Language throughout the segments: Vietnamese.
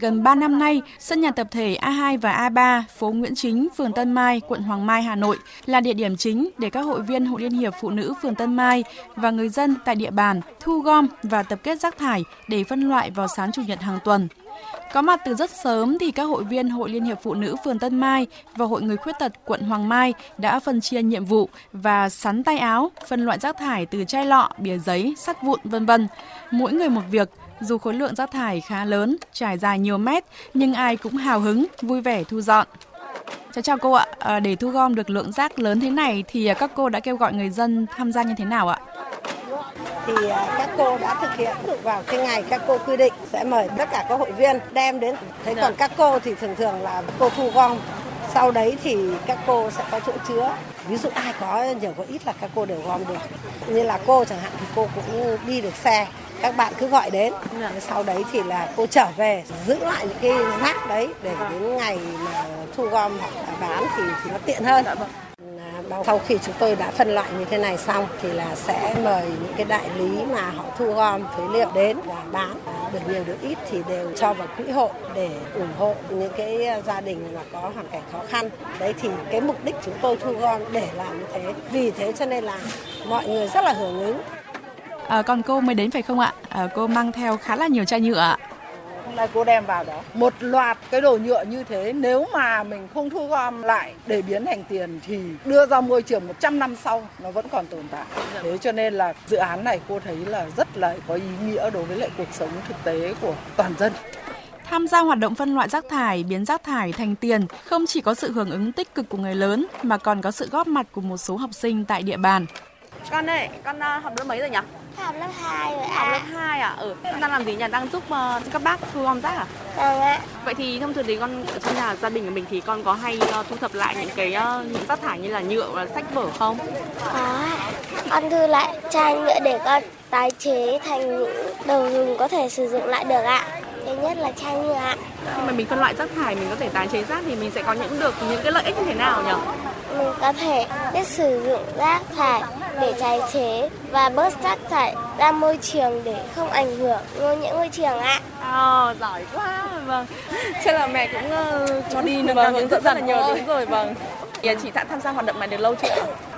Gần 3 năm nay, sân nhà tập thể A2 và A3, phố Nguyễn Chính, phường Tân Mai, quận Hoàng Mai, Hà Nội là địa điểm chính để các hội viên Hội Liên hiệp Phụ nữ phường Tân Mai và người dân tại địa bàn thu gom và tập kết rác thải để phân loại vào sáng chủ nhật hàng tuần. Có mặt từ rất sớm thì các hội viên Hội Liên hiệp Phụ nữ phường Tân Mai và Hội Người Khuyết tật quận Hoàng Mai đã phân chia nhiệm vụ và sắn tay áo, phân loại rác thải từ chai lọ, bìa giấy, sắt vụn vân vân. Mỗi người một việc, dù khối lượng rác thải khá lớn, trải dài nhiều mét, nhưng ai cũng hào hứng, vui vẻ thu dọn. Chào chào cô ạ, à, để thu gom được lượng rác lớn thế này thì các cô đã kêu gọi người dân tham gia như thế nào ạ? Thì à, các cô đã thực hiện vào cái ngày các cô quy định sẽ mời tất cả các hội viên đem đến. Thế còn các cô thì thường thường là cô thu gom. Sau đấy thì các cô sẽ có chỗ chứa. Ví dụ ai có nhiều có ít là các cô đều gom được. Như là cô chẳng hạn thì cô cũng đi được xe các bạn cứ gọi đến. Sau đấy thì là cô trở về giữ lại những cái rác đấy để đến ngày mà thu gom hoặc là bán thì, thì nó tiện hơn sau khi chúng tôi đã phân loại như thế này xong thì là sẽ mời những cái đại lý mà họ thu gom phế liệu đến và bán à, được nhiều được ít thì đều cho vào quỹ hộ để ủng hộ những cái à, gia đình mà có hoàn cảnh khó khăn. Đấy thì cái mục đích chúng tôi thu gom để làm như thế. Vì thế cho nên là mọi người rất là hưởng ứng. À, còn cô mới đến phải không ạ? À, cô mang theo khá là nhiều chai nhựa ạ hôm nay cô đem vào đó một loạt cái đồ nhựa như thế nếu mà mình không thu gom lại để biến thành tiền thì đưa ra môi trường 100 năm sau nó vẫn còn tồn tại thế cho nên là dự án này cô thấy là rất là có ý nghĩa đối với lại cuộc sống thực tế của toàn dân Tham gia hoạt động phân loại rác thải, biến rác thải thành tiền không chỉ có sự hưởng ứng tích cực của người lớn mà còn có sự góp mặt của một số học sinh tại địa bàn. Con ơi, con ờ, học lớp mấy rồi nhỉ? Học lớp 2 rồi ạ. Học lớp 2 à? Ừ. Con đang làm gì nhỉ? Đang giúp uh, các bác thu gom rác à? Vâng ạ. Vậy thì thông thường thì con ở trong nhà gia đình của mình thì con có hay uh, thu thập lại những cái uh, những rác thải như là nhựa và sách vở không? Có. Con thu lại chai nhựa để con tái chế thành những đồ dùng có thể sử dụng lại được ạ. Thứ nhất là chai nhựa ạ. Khi mà mình phân loại rác thải mình có thể tái chế rác thì mình sẽ có những được những cái lợi ích như thế nào nhỉ? Mình có thể biết sử dụng rác thải để tái chế và bớt rác thải ra môi trường để không ảnh hưởng ô nhiễm môi trường ạ. À, giỏi quá, vâng. Chắc là mẹ cũng uh, cho đi nâng cao hướng dẫn rất là nhiều đúng rồi, vâng. Thì à, chị đã tham gia hoạt động này được lâu chưa?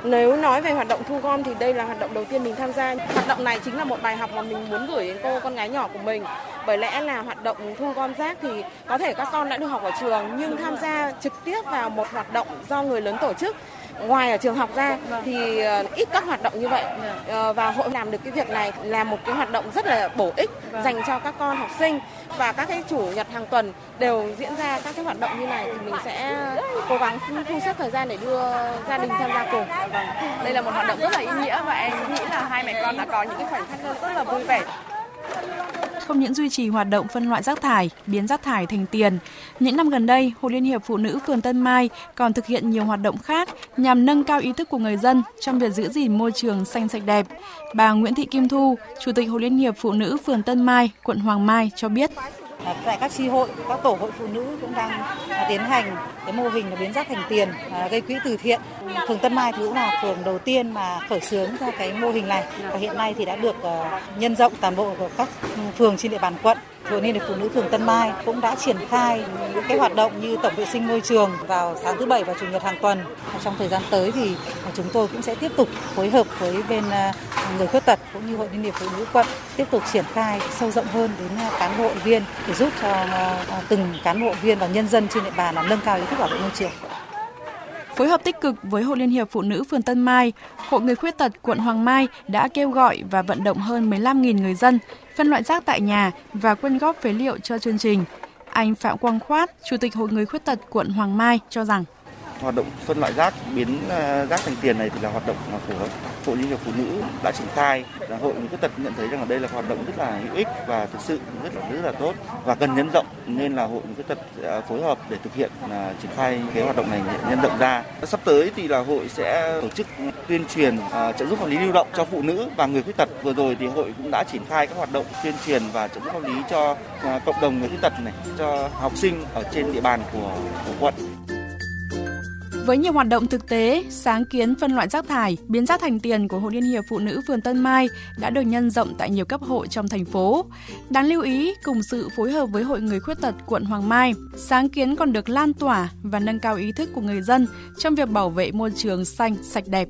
Nếu nói về hoạt động thu gom thì đây là hoạt động đầu tiên mình tham gia. Hoạt động này chính là một bài học mà mình muốn gửi đến cô con gái nhỏ của mình. Bởi lẽ là hoạt động thu gom rác thì có thể các con đã được học ở trường nhưng tham gia trực tiếp vào một hoạt động do người lớn tổ chức ngoài ở trường học ra thì ờ, ít các hoạt động như vậy ờ, và hội làm được cái việc này là một cái hoạt động rất là bổ ích dành cho các con học sinh và các cái chủ nhật hàng tuần đều diễn ra các cái hoạt động như này thì mình sẽ cố gắng thu xếp thời gian để đưa gia đình tham gia cùng. Vâng, đây là một hoạt động rất là ý nghĩa và em nghĩ là hai mẹ con đã có những cái khoảnh khắc rất là vui vẻ không những duy trì hoạt động phân loại rác thải, biến rác thải thành tiền, những năm gần đây, Hội Liên hiệp Phụ nữ phường Tân Mai còn thực hiện nhiều hoạt động khác nhằm nâng cao ý thức của người dân trong việc giữ gìn môi trường xanh sạch đẹp. Bà Nguyễn Thị Kim Thu, Chủ tịch Hội Liên hiệp Phụ nữ phường Tân Mai, quận Hoàng Mai cho biết tại các tri hội, các tổ hội phụ nữ cũng đang tiến hành cái mô hình là biến rác thành tiền, à, gây quỹ từ thiện. Phường Tân Mai thì cũng là phường đầu tiên mà khởi xướng ra cái mô hình này và hiện nay thì đã được ờ, nhân rộng toàn bộ của các phường trên địa bàn quận. Hội Liên hiệp Phụ nữ phường Tân Mai cũng đã triển khai những cái hoạt động như tổng vệ sinh môi trường vào sáng thứ bảy và chủ nhật hàng tuần. Trong thời gian tới thì chúng tôi cũng sẽ tiếp tục phối hợp với bên à, người khuyết tật cũng như Hội Liên hiệp Phụ nữ quận tiếp tục triển khai sâu rộng hơn đến à, cán bộ viên để giúp cho à, từng cán bộ viên và nhân dân trên địa bàn là nâng cao ý thức bảo vệ môi trường. Phối hợp tích cực với Hội Liên hiệp Phụ nữ phường Tân Mai, Hội Người Khuyết tật quận Hoàng Mai đã kêu gọi và vận động hơn 15.000 người dân phân loại rác tại nhà và quyên góp phế liệu cho chương trình. Anh Phạm Quang Khoát, Chủ tịch Hội Người Khuyết tật quận Hoàng Mai cho rằng hoạt động phân loại rác biến ờ, rác thành tiền này thì là hoạt động của hội liên hiệp phụ nữ đã triển khai. Là hội người khuyết tật nhận thấy rằng là đây là hoạt động rất là hữu ích và thực sự rất là rất là tốt và cần nhân rộng nên là hội người khuyết tật ờ, phối hợp để thực hiện là triển khai cái hoạt động này nhân rộng ra. Sắp tới thì là hội sẽ tổ chức tuyên truyền trợ giúp pháp lý lưu động cho phụ nữ và người khuyết tật. Vừa rồi thì hội cũng đã triển khai các hoạt động tuyên truyền và trợ giúp pháp lý cho cộng đồng người khuyết tật này cho học sinh ở trên địa bàn của, của quận. Với nhiều hoạt động thực tế, sáng kiến phân loại rác thải, biến rác thành tiền của Hội Liên hiệp Phụ nữ phường Tân Mai đã được nhân rộng tại nhiều cấp hội trong thành phố. Đáng lưu ý, cùng sự phối hợp với Hội Người Khuyết tật quận Hoàng Mai, sáng kiến còn được lan tỏa và nâng cao ý thức của người dân trong việc bảo vệ môi trường xanh, sạch đẹp.